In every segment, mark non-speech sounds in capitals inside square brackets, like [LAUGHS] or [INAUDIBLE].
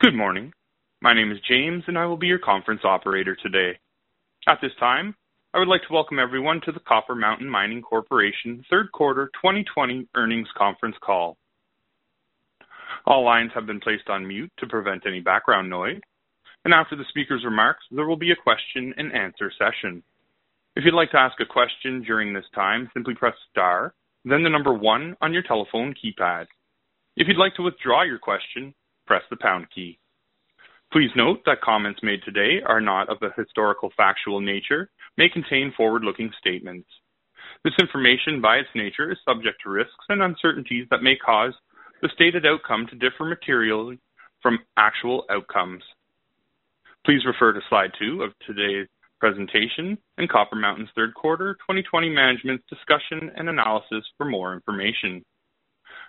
Good morning. My name is James, and I will be your conference operator today. At this time, I would like to welcome everyone to the Copper Mountain Mining Corporation third quarter 2020 earnings conference call. All lines have been placed on mute to prevent any background noise, and after the speaker's remarks, there will be a question and answer session. If you'd like to ask a question during this time, simply press star, then the number one on your telephone keypad. If you'd like to withdraw your question, press the pound key. Please note that comments made today are not of a historical factual nature, may contain forward-looking statements. This information, by its nature, is subject to risks and uncertainties that may cause the stated outcome to differ materially from actual outcomes. Please refer to slide two of today's presentation and Copper Mountain's third quarter 2020 management's discussion and analysis for more information.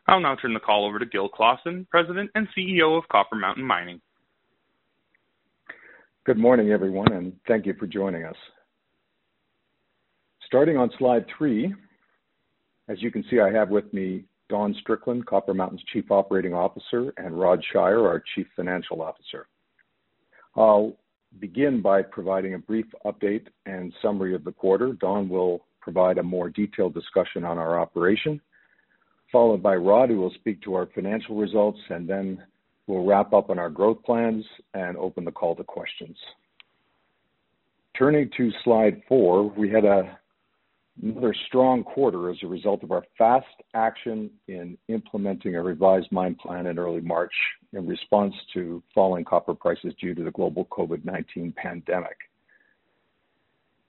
I'll now turn the call over to Gil Clausen, President and CEO of Copper Mountain Mining. Good morning, everyone, and thank you for joining us. Starting on slide three, as you can see, I have with me Don Strickland, Copper Mountain's Chief Operating Officer, and Rod Shier, our Chief Financial Officer. I'll begin by providing a brief update and summary of the quarter. Don will provide a more detailed discussion on our operation, followed by Rod, who will speak to our financial results, and then we'll wrap up on our growth plans and open the call to questions. Turning to slide four, we had another strong quarter as a result of our fast action in implementing a revised mine plan in early March in response to falling copper prices due to the global COVID-19 pandemic.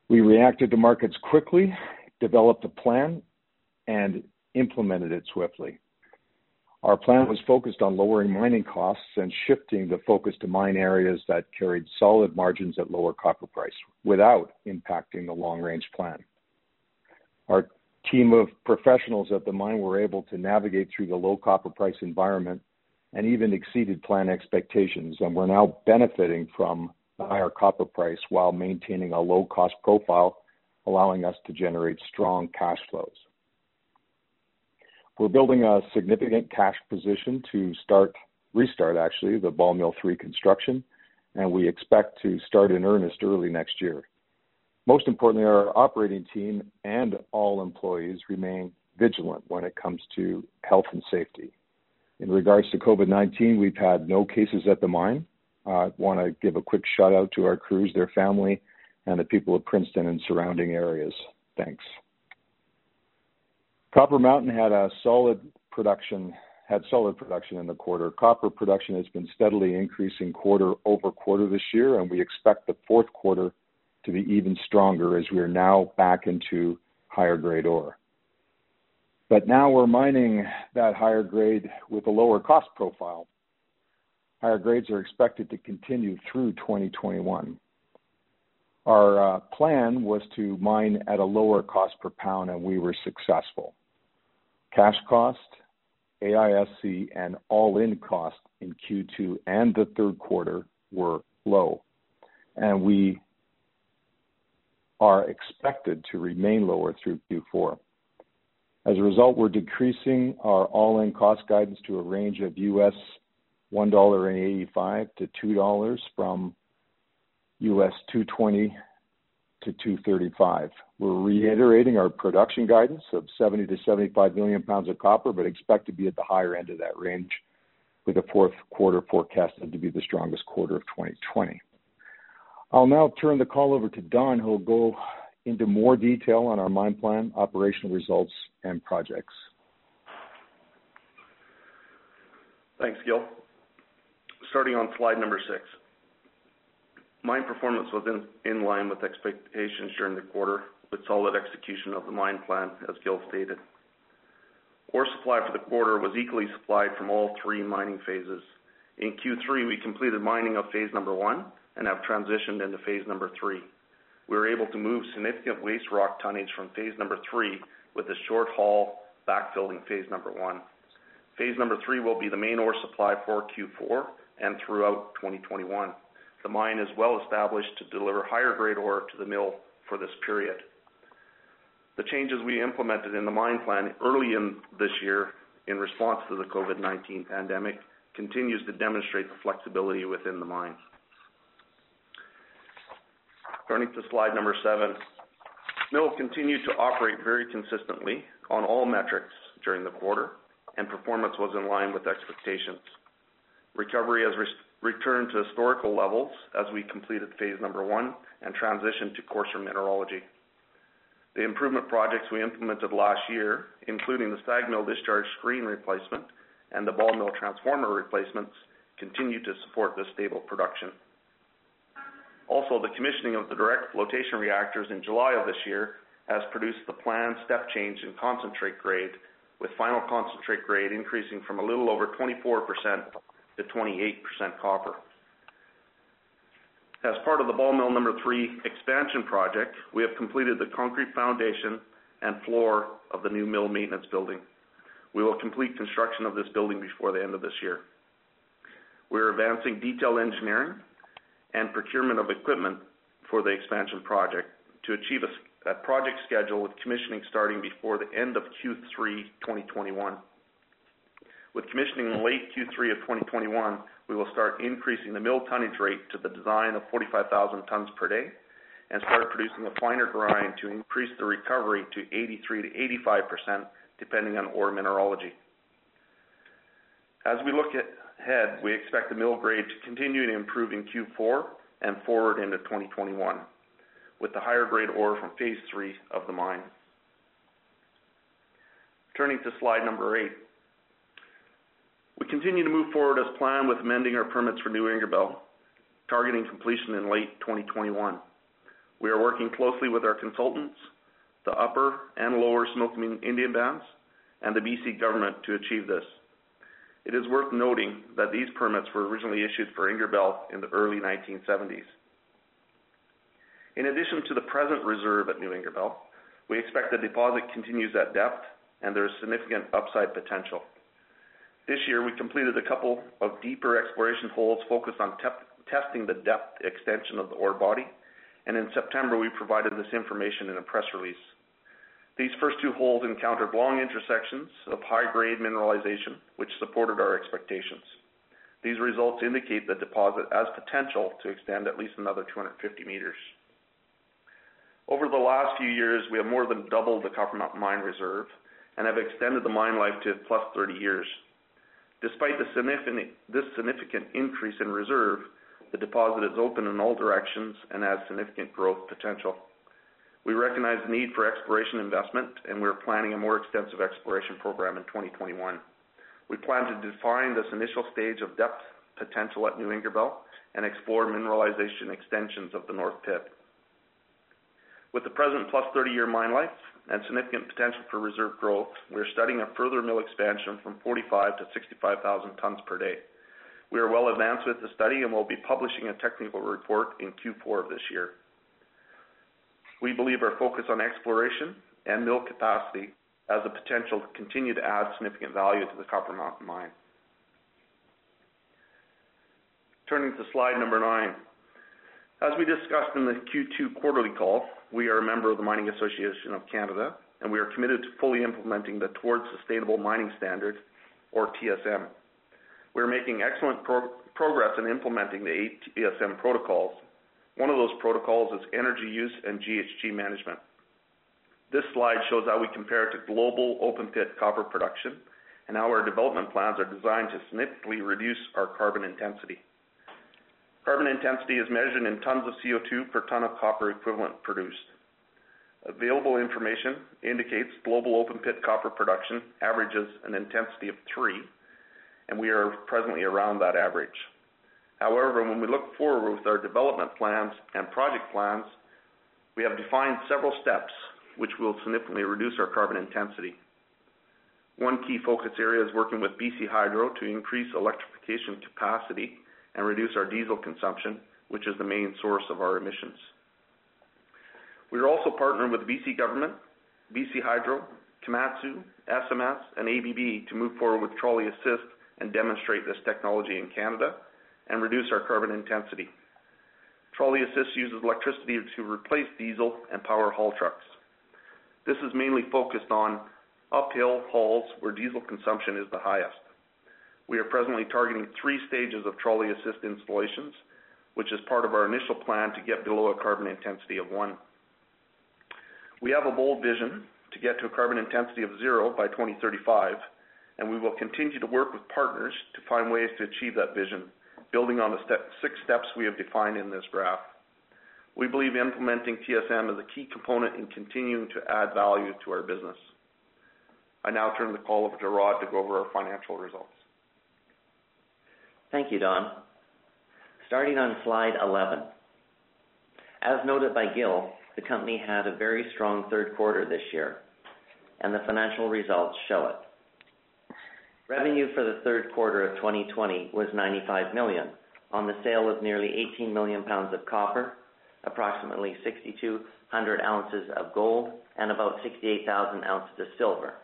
We reacted to markets quickly, developed a plan, and implemented it swiftly. Our plan was focused on lowering mining costs and shifting the focus to mine areas that carried solid margins at lower copper price without impacting the long-range plan. Our team of professionals at the mine were able to navigate through the low copper price environment and even exceeded plan expectations, and we're now benefiting from the higher copper price while maintaining a low-cost profile, allowing us to generate strong cash flows. We're building a significant cash position to start, restart, actually, the Ball Mill 3 construction, and we expect to start in earnest early next year. Most importantly, our operating team and all employees remain vigilant when it comes to health and safety. In regards to COVID-19, we've had no cases at the mine. I want to give a quick shout-out to our crews, their family, and the people of Princeton and surrounding areas. Thanks. Copper Mountain had a solid production had solid production in the quarter. Copper production has been steadily increasing quarter-over-quarter this year, and we expect the fourth quarter to be even stronger as we are now back into higher grade ore. But now we're mining that higher grade with a lower cost profile. Higher grades are expected to continue through 2021. Our uh, plan was to mine at a lower cost per pound, and we were successful. Cash cost, AISC, and all-in cost in Q2 and the third quarter were low, and we are expected to remain lower through Q4. As a result, we're decreasing our all-in cost guidance to a range of $1.85-$2 from $2.20-$2.35. We're reiterating our production guidance of 70 million-75 million pounds of copper, but expect to be at the higher end of that range with the fourth quarter forecasted to be the strongest quarter of 2020. I'll now turn the call over to Don, who will go into more detail on our mine plan, operational results, and projects. Thanks, Gil. Starting on slide number six. Mine performance was in line with expectations during the quarter, with solid execution of the mine plan, as Gil stated. Ore supply for the quarter was equally supplied from all three mining phases. In Q3, we completed mining of phase number one and have transitioned into phase number three. We were able to move significant waste rock tonnage from phase number three with the short haul backfilling phase number one. Phase number three will be the main ore supply for Q4 and throughout 2021. The mine is well established to deliver higher grade ore to the mill for this period. The changes we implemented in the mine plan early in this year in response to the COVID-19 pandemic continues to demonstrate the flexibility within the mine. Turning to slide number seven. Mill continued to operate very consistently on all metrics during the quarter, and performance was in line with expectations. Recovery has returned to historical levels as we completed phase number one and transitioned to coarser mineralogy. The improvement projects we implemented last year, including the SAG mill discharge screen replacement and the ball mill transformer replacements, continue to support this stable production. Also, the commissioning of the direct flotation reactors in July of this year has produced the planned step change in concentrate grade, with final concentrate grade increasing from a little over 24% to 28% copper. As part of the ball mill number three expansion project, we have completed the concrete foundation and floor of the new mill maintenance building. We will complete construction of this building before the end of this year. We're advancing detailed engineering and procurement of equipment for the expansion project to achieve a project schedule with commissioning starting before the end of Q3 2021. With commissioning in late Q3 of 2021, we will start increasing the mill tonnage rate to the design of 45,000 tons per day and start producing a finer grind to increase the recovery to 83%-85%, depending on ore mineralogy. As we look ahead, we expect the mill grade to continue to improve in Q4 and forward into 2021 with the higher grade ore from phase three of the mine. Turning to slide number eight. We continue to move forward as planned with amending our permits for New Ingerbelle, targeting completion in late 2021. We are working closely with our consultants, the Upper and Lower Similkameen Indian Bands, and the B.C. government to achieve this. It is worth noting that these permits were originally issued for Ingerbelle in the early 1970s. In addition to the present reserve at New Ingerbelle, we expect the deposit continues at depth and there is significant upside potential. This year, we completed a couple of deeper exploration holes focused on testing the depth extension of the ore body, and in September, we provided this information in a press release. These first two holes encountered long intersections of high-grade mineralization, which supported our expectations. These results indicate the deposit has potential to extend at least another 250 meters. Over the last few years, we have more than doubled the Copper Mountain Mine reserve and have extended the mine life to plus 30 years. Despite this significant increase in reserve, the deposit is open in all directions and has significant growth potential. We recognize the need for exploration investment, and we're planning a more extensive exploration program in 2021. We plan to define this initial stage of depth potential at New Ingerbelle and explore mineralization extensions of the North Pit. With the present plus 30-year mine life and significant potential for reserve growth, we're studying a further mill expansion from 45,000 to 65,000 tons per day. We are well advanced with the study and will be publishing a technical report in Q4 of this year. We believe our focus on exploration and mill capacity has the potential to continue to add significant value to the Copper Mountain Mine. Turning to slide number nine. As we discussed in the Q2 quarterly call, we are a member of the Mining Association of Canada, and we are committed to fully implementing the Towards Sustainable Mining Standard, or TSM. We're making excellent progress in implementing the eight TSM protocols. One of those protocols is energy use and GHG management. This slide shows how we compare to global open pit copper production and how our development plans are designed to significantly reduce our carbon intensity. Carbon intensity is measured in tons of CO2 per ton of copper equivalent produced. Available information indicates global open pit copper production averages an intensity of three, and we are presently around that average. However, when we look forward with our development plans and project plans, we have defined several steps which will significantly reduce our carbon intensity. One key focus area is working with BC Hydro to increase electrification capacity and reduce our diesel consumption, which is the main source of our emissions. We are also partnering with BC government, BC Hydro, Komatsu, SMS, and ABB to move forward with trolley assist and demonstrate this technology in Canada and reduce our carbon intensity. Trolley assist uses electricity to replace diesel and power haul trucks. This is mainly focused on uphill hauls where diesel consumption is the highest. We are presently targeting three stages of trolley assist installations, which is part of our initial plan to get below a carbon intensity of one. We have a bold vision to get to a carbon intensity of zero by 2035, and we will continue to work with partners to find ways to achieve that vision, building on the six steps we have defined in this graph. We believe implementing TSM is a key component in continuing to add value to our business. I now turn the call over to Rod to go over our financial results. Thank you, Don. Starting on slide 11. As noted by Gil, the company had a very strong third quarter this year, and the financial results show it. Revenue for the third quarter of 2020 was 95 million on the sale of nearly 18 million pounds of copper, approximately 6,200 ounces of gold, and about 68,000 ounces of silver.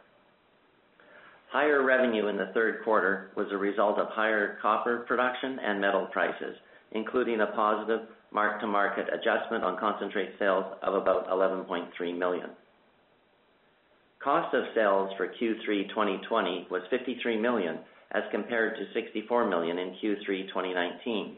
Higher revenue in the third quarter was a result of higher copper production and metal prices, including a positive mark-to-market adjustment on concentrate sales of about 11.3 million. Cost of sales for Q3 2020 was 53 million as compared to 64 million in Q3 2019.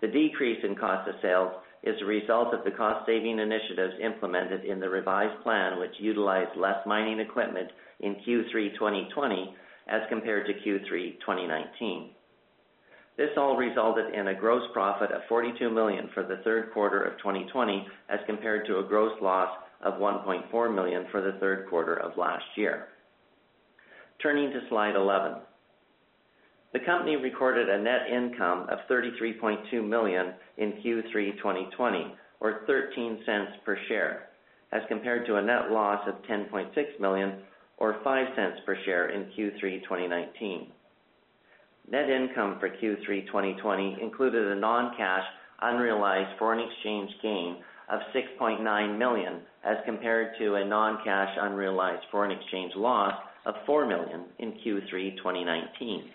The decrease in cost of sales is a result of the cost-saving initiatives implemented in the revised plan, which utilized less mining equipment in Q3 2020 as compared to Q3 2019. This all resulted in a gross profit of 42 million for the third quarter of 2020 as compared to a gross loss of 1.4 million for the third quarter of last year. Turning to slide 11. The company recorded a net income of 33.2 million in Q3 2020, or 0.13 per share, as compared to a net loss of 10.6 million or 0.05 per share in Q3 2019. Net income for Q3 2020 included a non-cash unrealized foreign exchange gain of 6.9 million as compared to a non-cash unrealized foreign exchange loss of 4 million in Q3 2019.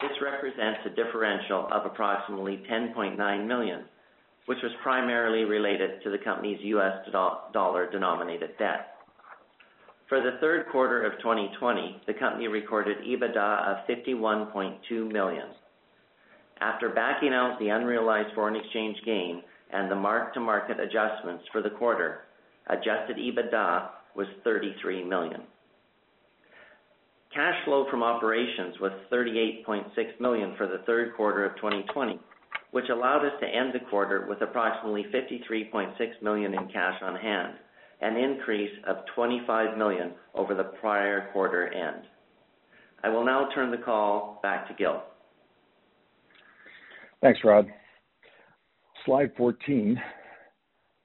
This represents a differential of approximately 10.9 million, which was primarily related to the company's US dollar-denominated debt. For the third quarter of 2020, the company recorded EBITDA of 51.2 million. After backing out the unrealized foreign exchange gain and the mark-to-market adjustments for the quarter, adjusted EBITDA was 33 million. Cash flow from operations was 38.6 million for the third quarter of 2020, which allowed us to end the quarter with approximately 53.6 million in cash on hand, an increase of 25 million over the prior quarter end. I will now turn the call back to Gil. Thanks, Rod. Slide 14.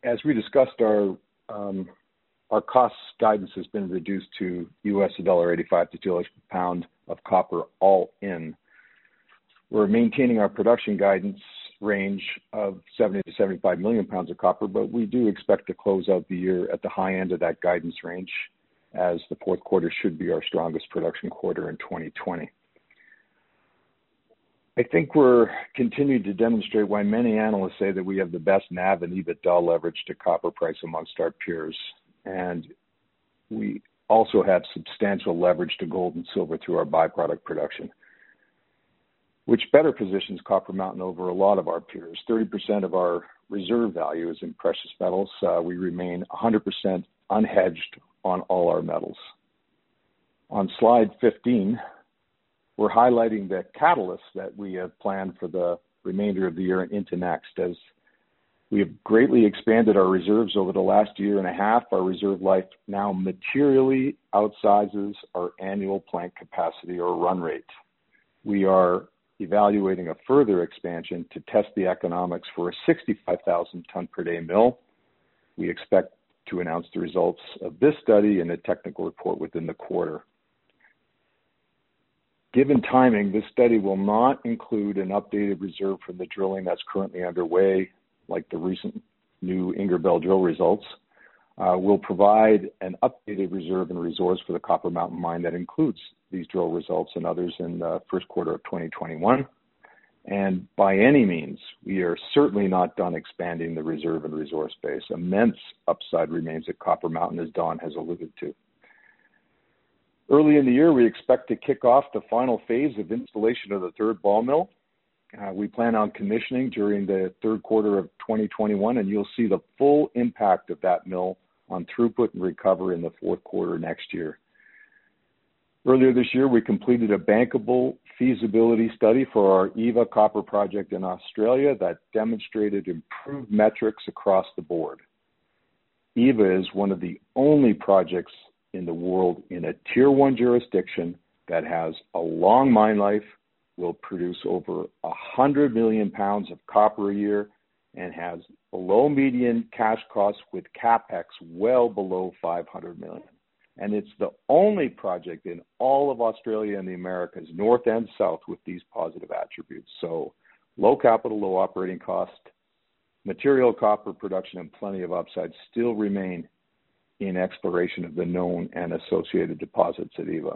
As we discussed, our um, cost guidance has been reduced to $1.85 to $2 per pound of copper all in. We're maintaining our production guidance range of 70 to 75 million pounds of copper, but we do expect to close out the year at the high end of that guidance range, as the fourth quarter should be our strongest production quarter in 2020. I think we're continuing to demonstrate why many analysts say that we have the best NAV and EBITDA leverage to copper price amongst our peers, and we also have substantial leverage to gold and silver through our byproduct production, which better positions Copper Mountain over a lot of our peers. 30% of our reserve value is in precious metals. Uh, we remain 100% unhedged on all our metals. On slide 15, we're highlighting the catalysts that we have planned for the remainder of the year and into next. As we have greatly expanded our reserves over the last year and a half, our reserve life now materially outsizes our annual plant capacity or run rate. We are evaluating a further expansion to test the economics for a 65,000 ton per day mill. We expect to announce the results of this study in a technical report within the quarter. Given timing, this study will not include an updated reserve from the drilling that's currently underway, like the recent new Ingerbelle drill results. Uh, we'll provide an updated reserve and resource for the Copper Mountain Mine that includes these drill results and others in the first quarter of 2021. And By any means, we are certainly not done expanding the reserve and resource base. Immense upside remains at Copper Mountain, as Don has alluded to. Early in the year, we expect to kick off the final phase of installation of the third ball mill. Uh, we plan on commissioning during the third quarter of 2021, and you'll see the full impact of that mill on throughput and recovery in the fourth quarter next year. Earlier this year, we completed a bankable feasibility study for our Eva Copper Project in Australia that demonstrated improved metrics across the board. Eva is one of the only projects in the world in a Tier 1 jurisdiction that has a long mine life, will produce over 100 million pounds of copper a year, and has below median cash costs with CapEx well below 500 million. And It's the only project in all of Australia and the Americas, north and south, with these positive attributes. So low capital, low operating cost, material copper production, and plenty of upside still remain in exploration of the known and associated deposits at Eva.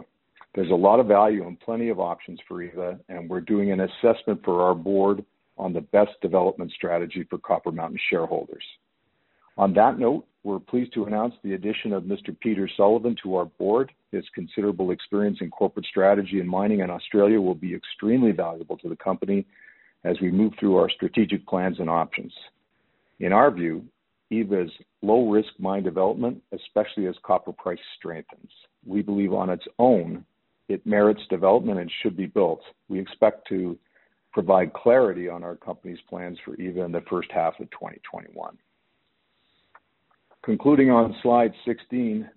There's a lot of value and plenty of options for Eva, and we're doing an assessment for our board on the best development strategy for Copper Mountain shareholders. On that note, we're pleased to announce the addition of Mr. Peter Sullivan to our board. His considerable experience in corporate strategy and mining in Australia will be extremely valuable to the company as we move through our strategic plans and options. In our view, Eva's low-risk mine development, especially as copper price strengthens. We believe on its own, it merits development and should be built. We expect to provide clarity on our company's plans for Eva in the first half of 2021. Concluding on slide 16,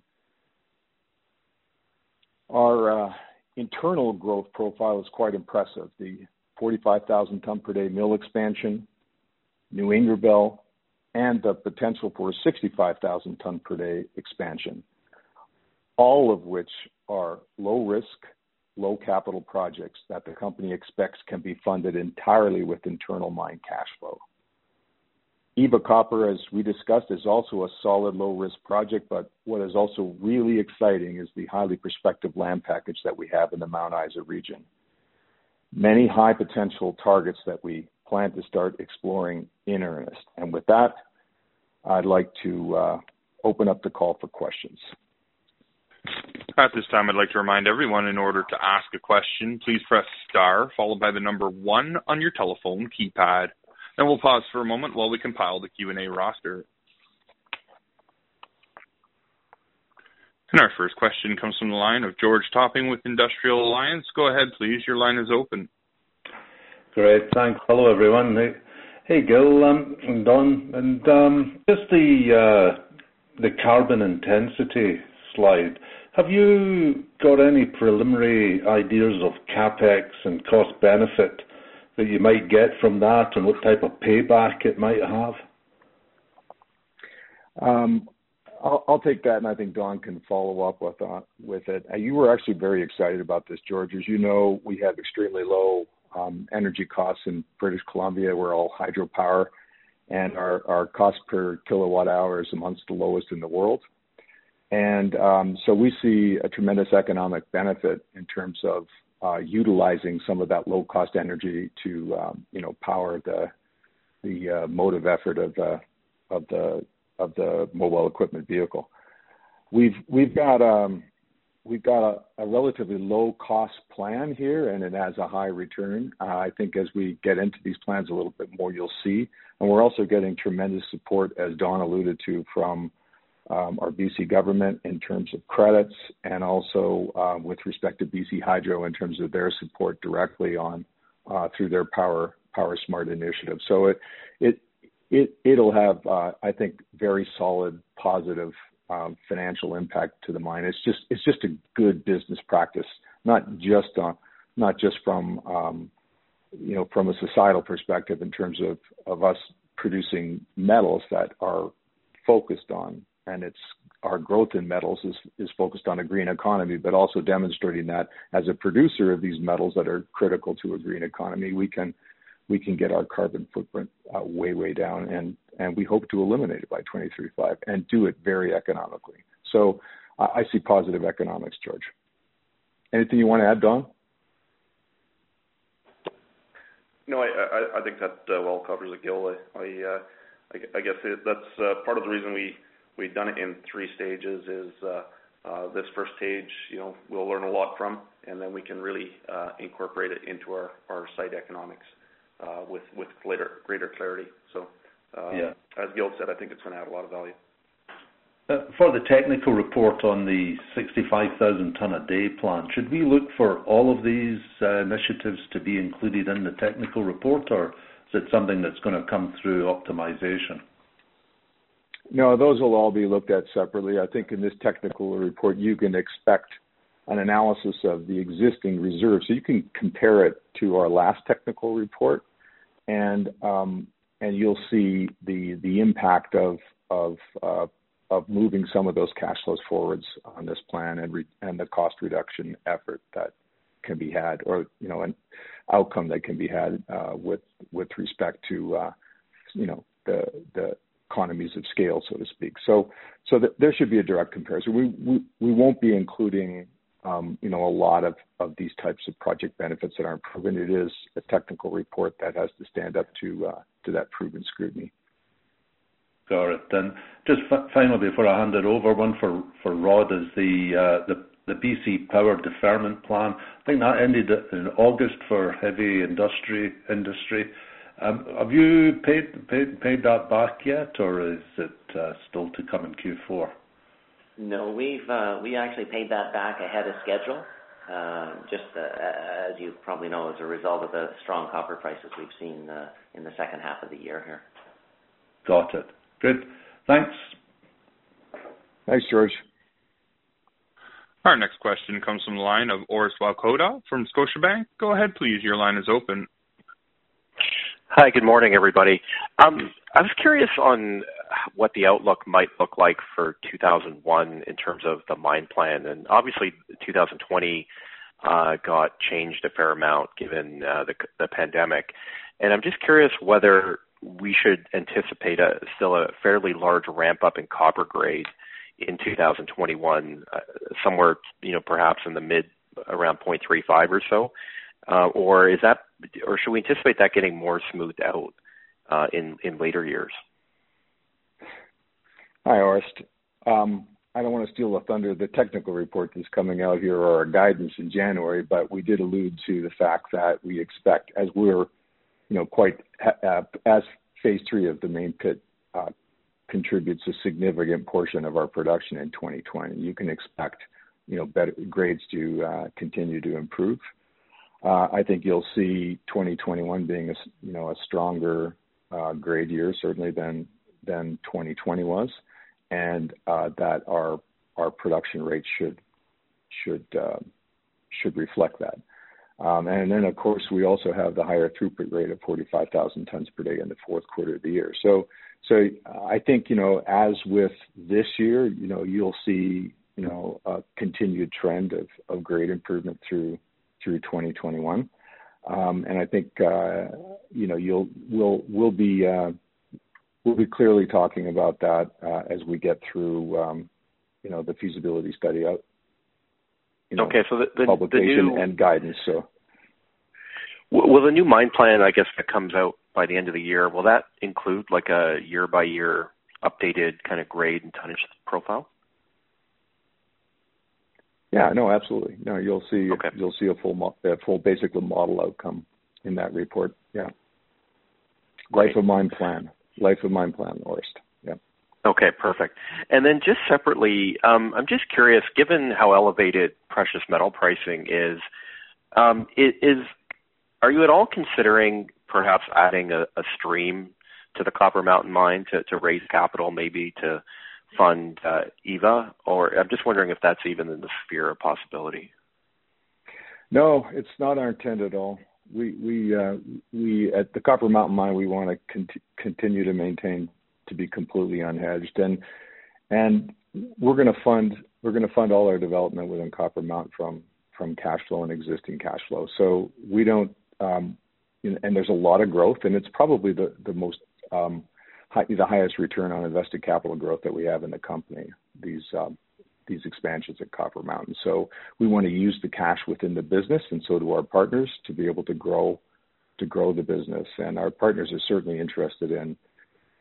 our uh, internal growth profile is quite impressive. The 45,000 ton per day mill expansion, New Ingerbelle, and the potential for a 65,000 ton per day expansion, all of which are low risk, low capital projects that the company expects can be funded entirely with internal mine cash flow. Eva Copper, as we discussed, is also a solid low-risk project, but what is also really exciting is the highly prospective land package that we have in the Mount Isa region. Many high potential targets that we plan to start exploring in earnest. And with that, I'd like to uh, open up the call for questions. At this time, I'd like to remind everyone, in order to ask a question, please press star followed by the number one on your telephone keypad. We'll pause for a moment while we compile the Q&A roster. And our first question comes from the line of George Topping with Industrial Alliance. Go ahead, please. Your line is open. Great. Thanks. Hello, everyone. Hey, Gil and Don. And um, just uh, the carbon intensity slide. Have you got any preliminary ideas of CapEx and cost benefit that you might get from that and what type of payback it might have? Um, I'll take that, and I think Don can follow up with uh with it. Uh, you were actually very excited about this, George. As you know, we have extremely low um, energy costs in British Columbia. We're all hydropower, and our cost per kilowatt hour is amongst the lowest in the world. We see a tremendous economic benefit in terms of uh, utilizing some of that low-cost energy to um, you know power the the uh, motive effort of the of the of the mobile equipment vehicle. We've we've got um, we've got a a, relatively low-cost plan here, and it has a high return. Uh, I think as we get into these plans a little bit more, you'll see. And we're also getting tremendous support, as Don alluded to, from Um, our B.C. government in terms of credits and also um, with respect to BC Hydro in terms of their support directly on uh, through their Power Smart initiative. So It'll have, uh, I think, very solid, positive um, financial impact to the mine. It's just a good business practice, not just uh, from a societal perspective in terms of us producing metals that are focused on, and it's our growth in metals is focused on a green economy, but also demonstrating that as a producer of these metals that are critical to a green economy, we can we can get our carbon footprint uh, way way down, and and we hope to eliminate it by 2035 and do it very economically. So I see positive economics, George. Anything you want to add, Don? No, I I think that uh, well covers it, Gil. I I uh, guess that's part of the reason we've done it in three stages is uh, this first stage, you know, we'll learn a lot from, and then we can really uh, incorporate it into our our site economics uh with greater clarity. So, uh, yeah. As Gil said, I think it's gonna add a lot of value. For the technical report on the 65,000 ton a day plan, should we look for all of these initiatives to be included in the technical report, or is it something that's gonna come through optimization? No, those will all be looked at separately. I think in this technical report, you can expect an analysis of the existing reserves. So you can compare it to our last technical report, and um, and you'll see the the impact of of uh, of moving some of those cash flows forwards on this plan and and the cost reduction effort that can be had or, you know, an outcome that can be had uh, with with respect to, you know, the the economies of scale, so to speak. So, so there should be a direct comparison. We we, we won't be including, you know, a lot of of these types of project benefits that aren't proven. It is a technical report that has to stand up to uh, to that proven scrutiny. Got it. Just finally, before I hand it over, one for Rod is the uh, the the BC Power deferment plan. I think that ended in August for heavy industry industry. Um, have you paid paid paid that back yet, or is it uh, still to come in Q4? No, uh, we actually paid that back ahead of schedule, um, just uh, as you probably know, as a result of the strong copper prices we've seen in the second half of the year here. Got it. Good. Thanks. Thanks, George. Our next question comes from the line of Orest Wowkodaw from Scotiabank. Go ahead, please. Your line is open. Hi, good morning, everybody. Um, I was curious on what the outlook might look like for 2021 in terms of the mine plan. And obviously, 2020 uh, got changed a fair amount given uh, the pandemic. And I'm just curious whether we should anticipate still a fairly large ramp-up in copper grade in 2021, uh, somewhere, you know, perhaps in the mid around 0.35 or so. Uh, or is that, or should we anticipate that getting more smoothed out uh in later years? Hi, Orest. Um, I don't wanna steal the thunder of the technical report that's coming out here or our guidance in January, but we did allude to the fact that we expect as we're, you know, quite uh, as phase three of the main pit uh, contributes a significant portion of our production in 2020, you can expect, you know, better grades to continue to improve. I think you'll see 2021 being a, you know, a stronger grade year certainly than 2020 was, and that our our production rate should should um should reflect that. Um and then of course, we also have the higher throughput rate of 45,000 tons per day in the fourth quarter of the year. So so I think, you know, as with this year, you know, you'll see, you know, a continued trend of grade improvement through 2021. Um, I think, uh, you know, you'll we'll we'll be uh we'll be clearly talking about that uh, as we get through, um, you know, the feasibility study out. Okay. The new Publication and guidance. So will the new mine plan, I guess, that comes out by the end of the year, will that include like a year-by-year updated kind of grade and tonnage profile? Yeah. No, absolutely. No, you'll see. Okay. You'll see a full full, basically model outcome in that report. Yeah. Great. Life of mine plan, Orest. Yeah. Okay, perfect. And then just separately, um, I'm just curious, given how elevated precious metal pricing is, um, are you at all considering perhaps adding a stream to the Copper Mountain Mine to raise capital maybe to fund Eva? Or I'm just wondering if that's even in the sphere of possibility. No, it's not our intent at all. We we uh, we at the Copper Mountain Mine, we wanna continue to maintain to be completely unhedged. And and we're gonna fund we're going to fund all our development within Copper Mountain from from cash flow and existing cash flow. So we don't. Um, and there's a lot of growth, and it's probably the highest return on invested capital growth that we have in the company, these um, these expansions at Copper Mountain. So we wanna use the cash within the business, and so do our partners, to be able to grow to grow the business. And our partners are certainly interested in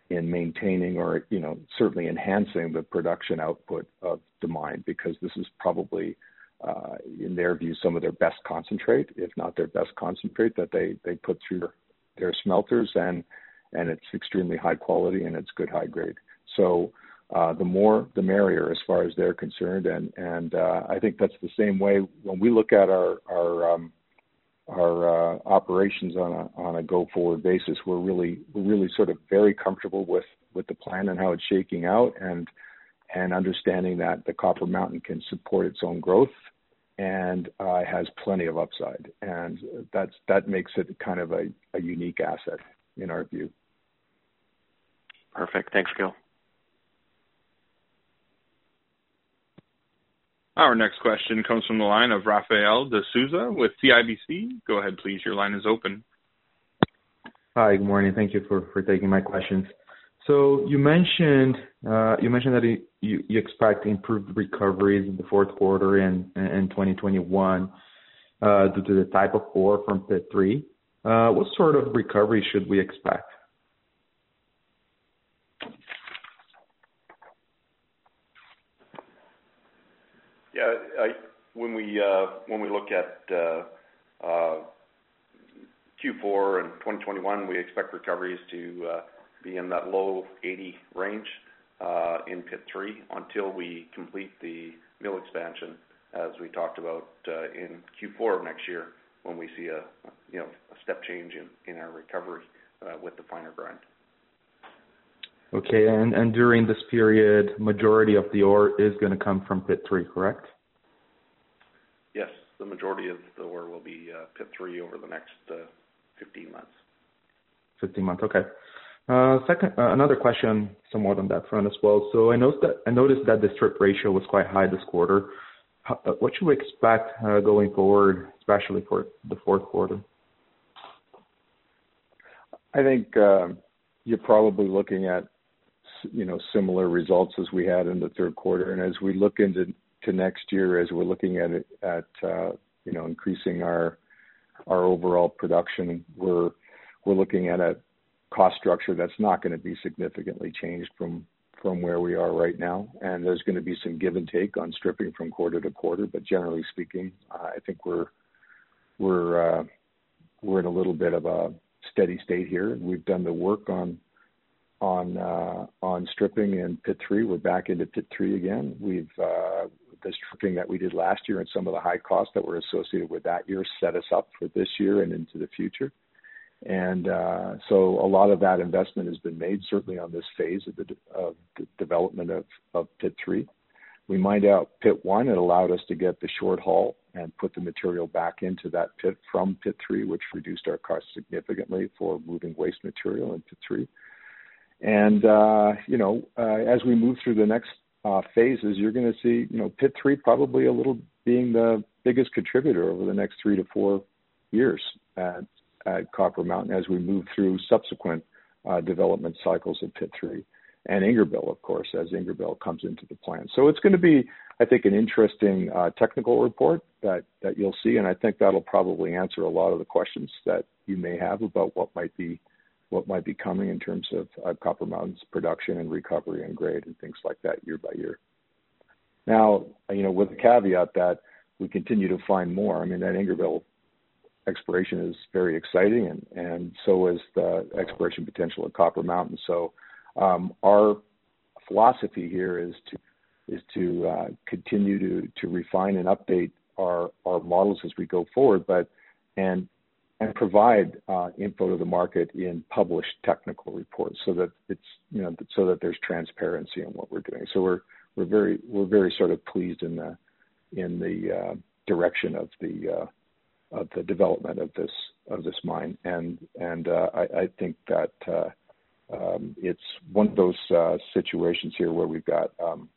in maintaining or, you know, certainly enhancing the production output of the mine, because this is probably, uh, in their view, some of their best concentrate, if not their best concentrate, that they put through their smelters, and it's extremely high quality, and it's good high grade. So, uh, the more, the merrier, as far as they're concerned. And and uh, I think that's the same way when we look at our our um, our uh, operations on a on a go-forward basis. We're really we're really sort of very comfortable with with the plan and how it's shaking out and and understanding that the Copper Mountain can support its own growth and uh, has plenty of upside. And that's that makes it kind of a, a unique asset in our view. Perfect. Thanks, Gil. Our next question comes from the line of Rafael de Souza with CIBC. Go ahead, please. Your line is open. Hi, good morning. Thank you for taking my questions. So you mentioned uh, you mentioned that you expect improved recoveries in the fourth quarter and 2021 uh, due to the type of ore from Pit 3. Uh, what sort of recovery should we expect? Yeah. When we uh, when we look at uh, uh, Q4 and 2021, we expect recoveries to be in that low 80 range in Pit 3 until we complete the mill expansion, as we talked about in Q4 of next year, when we see a you know a step change in our recovery with the finer grind. Okay. And during this period, majority of the ore is gonna come from Pit 3, correct? Yes. The majority of the ore will be uh, Pit 3 over the next uh, 15 months. 15 months. Okay. Uh, second, another question somewhat on that front as well. So I noticed that the strip ratio was quite high this quarter. What should we expect going forward, especially for the fourth quarter? I think you're probably looking at you know, similar results as we had in the third quarter. and As we look into next year, as we're looking at it, at uh, you know, increasing our our overall production, we're we're looking at a cost structure that's not gonna be significantly changed from from where we are right now. and There's gonna be some give and take on stripping from quarter to quarter. but Generally speaking, I think we're we're uh, we're in a little bit of a steady state here. We've done the work on uh, on stripping in Pit 3. We're back into Pit 3 again. We've uh, the stripping that we did last year and some of the high costs that were associated with that year set us up for this year and into the future. And uh, so a lot of that investment has been made, certainly on this phase of the of the development of Pit 3. We mined out Pit 1. It allowed us to get the short haul and put the material back into that pit from Pit 3, which reduced our costs significantly for moving waste material in Pit 3. And, uh, you know, uh, as we move through the next uh, phases, you're gonna see, you know, Pit 3 probably a little being the biggest contributor over the next three to four years at Copper Mountain as we move through subsequent development cycles of Pit 3. And Ingerbelle, of course, as Ingerbelle comes into the plan. So it's gonna be, I think, an interesting uh, technical report that, that you'll see, and I think that'll probably answer a lot of the questions that you may have about what might be what might be coming in terms of uh, Copper Mountain's production and recovery and grade and things like that year by year. Now, you know, with the caveat that we continue to find more. I mean, that Ingerbelle exploration is very exciting, and and so is the exploration potential at Copper Mountain. So, um, our philosophy here is to is to uh, continue to to refine and update our our models as we go forward, but and and provide uh, info to the market in published technical reports so that it's you know so that there's transparency in what we're doing. So we're we're very we're very sort of pleased in the in the uh, direction of the uh, of the development of this of this mine and and uh, I, I think that uh, um, it's one of those uh, situations here where we've got um,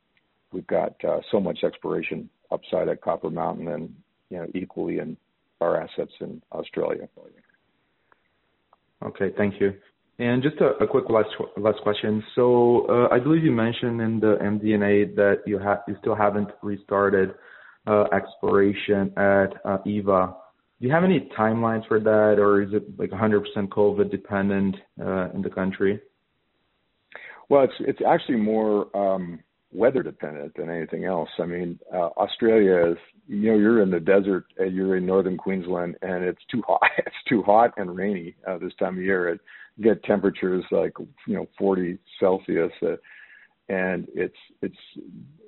we've got so much exploration upside at Copper Mountain and you know equally in our assets in Australia. Okay, thank you. And Just a quick last question. So uh, I believe you mentioned in the MD&A that you still haven't restarted uh, exploration at uh, Eva. Do you have any timelines for that, or is it like 100% COVID dependent in the country? Well, it's it's actually more um, weather dependent than anything else. I mean, uh, Australia is you know you're in the desert, and you're in northern Queensland, and it's too hot. [LAUGHS] It's too hot and rainy uh, this time of year. It get temperatures like you know 40 Celsius, uh, and it's it's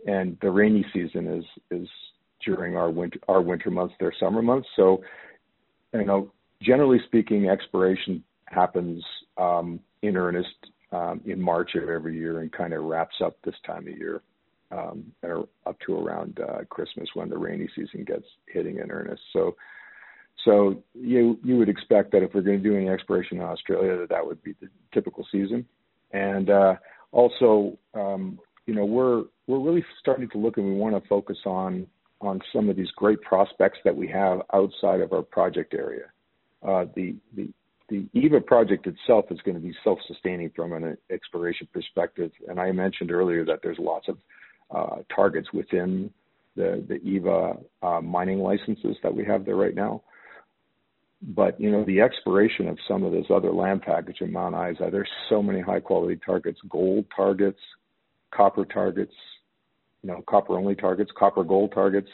and the rainy season is is during our winter our winter months, their summer months. So, you know, generally speaking, exploration happens um, in earnest um, in March of every year and kind of wraps up this time of year, um, up to around uh, Christmas when the rainy season gets hitting in earnest. So, so you you would expect that if we're going to do any exploration in Australia, that that would be the typical season, and uh, also, um, you know, we're we're really starting to look and we want to focus on on some of these great prospects that we have outside of our project area. Uh, the the the EVA project itself is going to be self-sustaining from an exploration perspective, and I mentioned earlier that there's lots of uh, targets within the the EVA uh, mining licenses that we have there right now. But you know the exploration of some of this other land package in Mount Isa, there's so many high quality targets, gold targets, copper targets, you know, copper only targets, copper gold targets,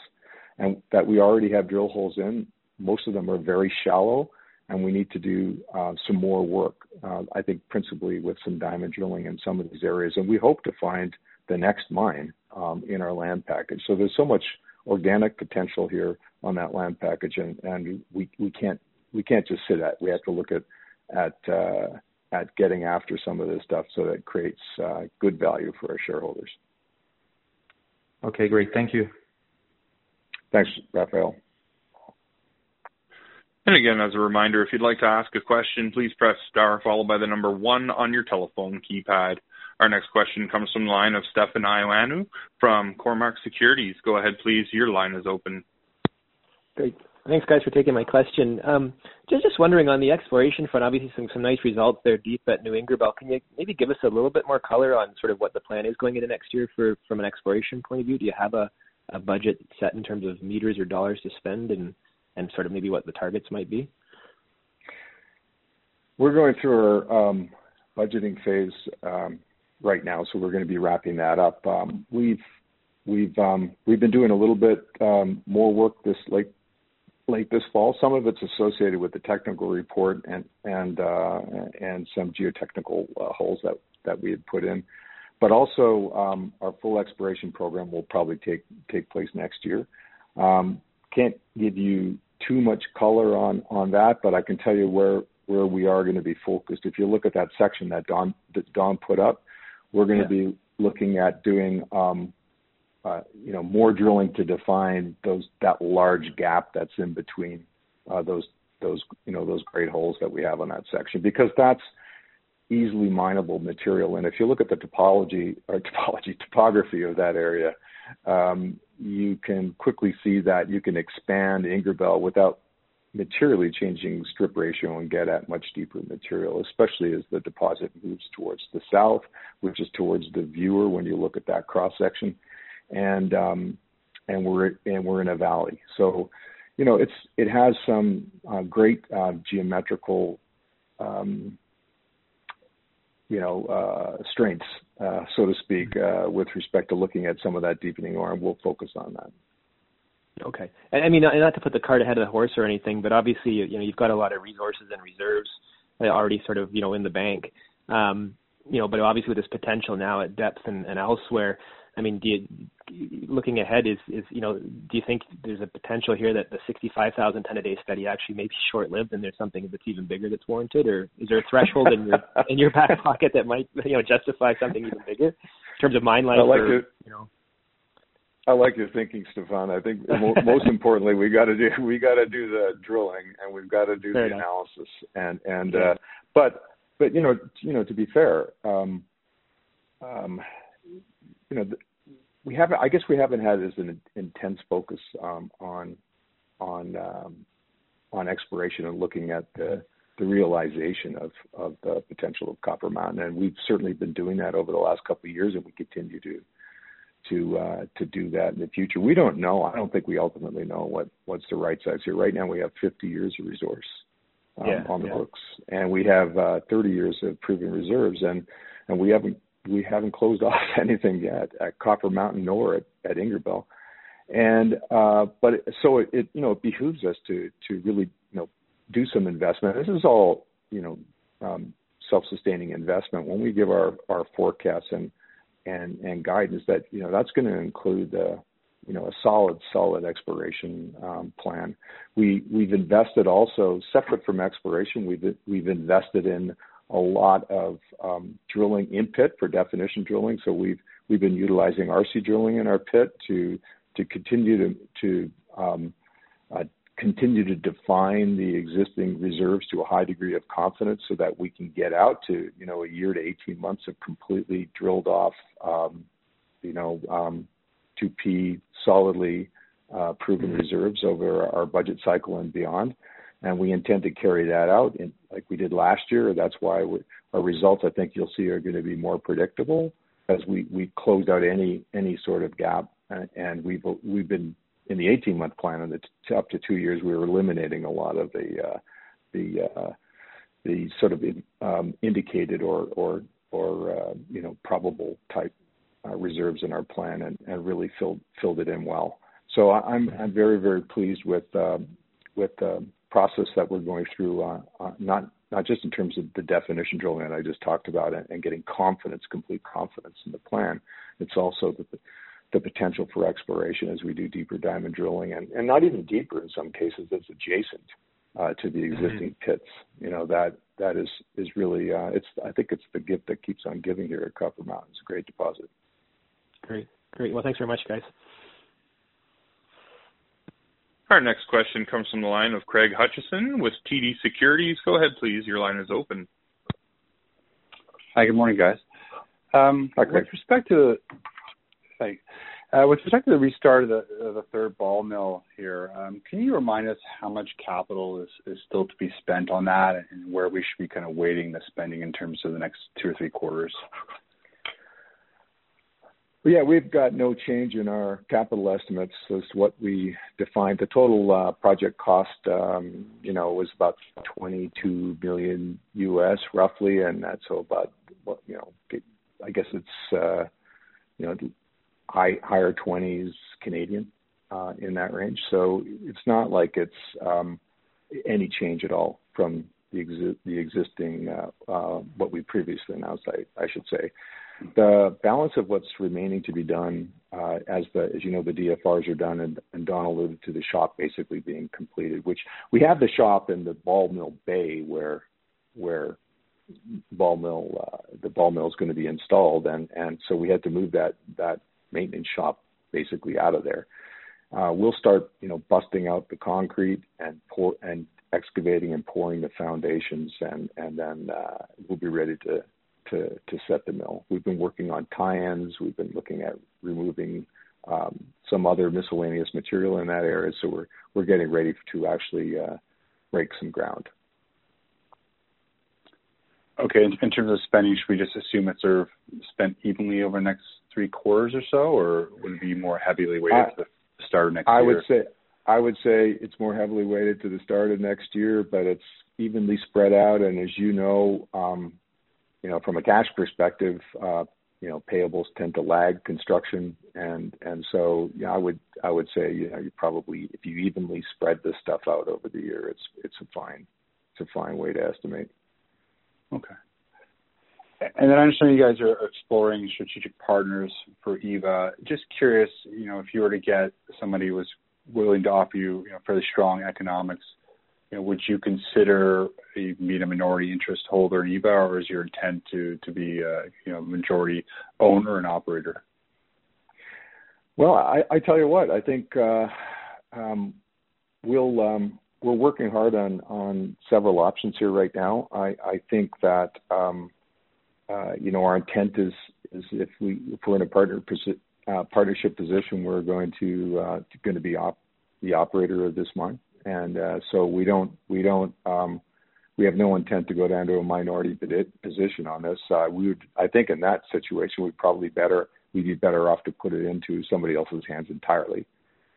and that we already have drill holes in. Most of them are very shallow, and we need to do uh, some more work. Uh, I think principally with some diamond drilling in some of these areas, and we hope to find the next mine um, in our land package. So there's so much organic potential here on that land package, and, and we we can't we can't just sit at. We have to look at at uh, at getting after some of this stuff so that it creates uh, good value for our shareholders. Okay, great. Thank you. Thanks, Raphael. And again, as a reminder, if you'd like to ask a question, please press star followed by the number one on your telephone keypad. Our next question comes from the line of Stefan Ioannou from Cormark Securities. Go ahead, please. Your line is open. Great. Thanks, guys, for taking my question. Um, just wondering on the exploration front, obviously some nice results there deep at New Ingerbelle. Can you maybe give us a little bit more color on sort of what the plan is going into next year from an exploration point of view? Do you have a a budget set in terms of meters or dollars to spend and sort of maybe what the targets might be? We're going through our um, budgeting phase um, right now, so we're going to be wrapping that up. Um, we've we've um, we've been doing a little bit um, more work this late late this fall. Some of it's associated with the technical report and and uh, and some geotechnical uh, holes that that we had put in, but also um, our full exploration program will probably take take place next year. Um, can't give you too much color on on that, but I can tell you where where we are going to be focused. If you look at that section that Don that Don put up, we're going yeah. to be looking at doing um, uh, you know, more drilling to define those that large gap that's in between uh, those those you know those great holes that we have on that section because that's easily mineable material. And if you look at the topology or topology topography of that area, um, you can quickly see that you can expand Ingerbelle without materially changing strip ratio and get at much deeper material, especially as the deposit moves towards the south, which is towards the viewer when you look at that cross section and um, and we're and we're in a valley. So, you know, it's it has some uh, great uh, geometrical, um, you know, uh, strengths, uh, so to speak, uh, with respect to looking at some of that deepening and we'll focus on that. Okay, and I mean, not to put the cart ahead of the horse or anything, but obviously, you know, you've got a lot of resources and reserves already sort of, you know, in the bank. Um, you know, but obviously with this potential now at depth and, and elsewhere, I mean, do you, looking ahead, is is you know, do you think there's a potential here that the 65,000 ton a day study actually may be short lived, and there's something that's even bigger that's warranted, or is there a threshold in your [LAUGHS] in your back pocket that might you know justify something even bigger in terms of mine life? I like or, it. You know. I like your thinking, Stefan. I think most importantly, we got to do we got to do the drilling and we've got to do fair the enough. analysis. And and yeah. uh, but but you know you know to be fair, um, um, you know, we haven't. I guess we haven't had as an intense focus um, on on um, on exploration and looking at the the realization of of the potential of Copper Mountain, and we've certainly been doing that over the last couple of years, and we continue to to uh, to do that in the future. We don't know. I don't think we ultimately know what what's the right size here. Right now, we have 50 years of resource um, yeah, on the yeah. books, and we have uh, 30 years of proven reserves, and and we haven't we haven't closed [LAUGHS] off anything yet at Copper Mountain nor at, at Ingerbelle. And uh, but it, so it, it you know it behooves us to to really you know do some investment. This is all you know um, self-sustaining investment. When we give our our forecasts and and and guidance, that you know that's going to include uh, you know a solid solid exploration um, plan. We we've invested also separate from exploration. We've we've invested in a lot of um, drilling in pit for definition drilling. So we've we've been utilizing RC drilling in our pit to to continue to to um, uh, continue to define the existing reserves to a high degree of confidence, so that we can get out to you know a year to 18 months of completely drilled off, um, you know, um, 2P solidly uh, proven mm-hmm. reserves over our budget cycle and beyond and we intend to carry that out in, like we did last year. That's why we, our results, I think you'll see, are going to be more predictable as we we closed out any any sort of gap, and, we've we've been in the 18 month plan and up to two years, we were eliminating a lot of the uh, the uh, the sort of um, indicated or or or uh, you know probable type uh, reserves in our plan and, and really filled filled it in well. So I'm I'm very very pleased with uh, with uh, process that we're going through, uh, uh, not not just in terms of the definition drilling that I just talked about and, and getting confidence, complete confidence in the plan. It's also the, the potential for exploration as we do deeper diamond drilling, and, and not even deeper in some cases that's adjacent uh, to the mm-hmm. existing mm-hmm. pits. You know that that is is really uh, it's I think it's the gift that keeps on giving here at Copper Mountain. It's a great deposit. Great, great. Well, thanks very much, guys. Our next question comes from the line of Craig Hutchison with TD Securities. Go ahead, please. Your line is open. Hi, good morning, guys. Um, Hi, Craig. With respect to uh, with respect to the restart of the, of the third ball mill here, um, can you remind us how much capital is, is still to be spent on that and where we should be kind of weighting the spending in terms of the next two or three quarters? Yeah, we've got no change in our capital estimates as to what we defined. The total uh, project cost, um, you know, was about 22 million US roughly, and that's about, you know, I guess it's, uh, you know, high higher 20s Canadian uh, in that range. So it's not like it's um, any change at all from the, exi- the existing uh, what we previously announced. I, I should say. The balance of what's remaining to be done, uh, as the as you know the DFRs are done, and, and Don alluded to the shop basically being completed. Which we have the shop in the ball mill bay where where ball mill uh, the ball mill is going to be installed, and and so we had to move that that maintenance shop basically out of there. Uh, we'll start, you know, busting out the concrete and pour and excavating and pouring the foundations, and and then uh, we'll be ready to to to set the mill. We've been working on tie-ins. We've been looking at removing um, some other miscellaneous material in that area, so we're we're getting ready to actually uh, break some ground. Okay. In, in terms of spending, should we just assume it's sort of spent evenly over the next three quarters or so, or would it be more heavily weighted I, to the start of next I year? would say I would say it's more heavily weighted to the start of next year, but it's evenly spread out. And as you know, um, you know, from a cash perspective, uh, you know, payables tend to lag construction, and and so I would I would say you know you probably if you evenly spread this stuff out over the year, it's it's a fine it's a fine way to estimate. Okay. And then I understand you guys are exploring strategic partners for Eva. Just curious, you know, if you were to get somebody who was willing to offer you, you know, fairly strong economics, you know, would you consider being a minority interest holder in Eva, or is your intent to to be a, you know, majority owner and operator? Well, I, tell you what, I think uh, um, we'll um, we're working hard on on several options here right now. I, I think that um, uh, you know our intent is is if we if we're in a partner uh, partnership position, we're going to uh, be the operator of this mine, and uh, so we don't we don't um, we have no intent to go down to a minority position on this. Uh, we would I think in that situation we'd probably better we'd be better off to put it into somebody else's hands entirely,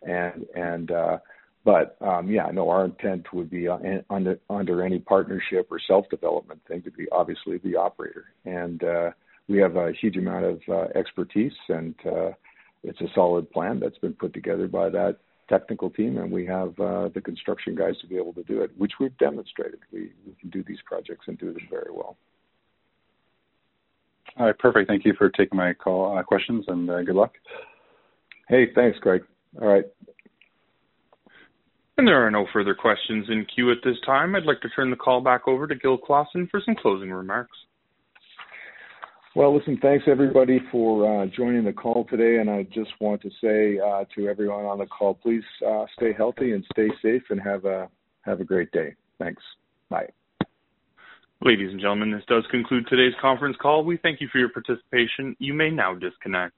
and and uh, but um, yeah, no, our intent would be uh, under under any partnership or self development thing to be obviously the operator, and uh, we have a huge amount of uh, expertise, and uh, it's a solid plan that's been put together by that technical team, and we have uh, the construction guys to be able to do it, which we've demonstrated. We, we can do these projects and do them very well. All right, perfect. Thank you for taking my call uh, questions, and uh, good luck. Hey, thanks, Greg. All right. And there are no further questions in queue at this time. I'd like to turn the call back over to Gil Clausen for some closing remarks. Well, listen, thanks everybody for uh, joining the call today. And I just want to say uh, to everyone on the call, please uh, stay healthy and stay safe and have a have a great day. Thanks. Bye. Ladies and gentlemen, this does conclude today's conference call. We thank you for your participation. You may now disconnect.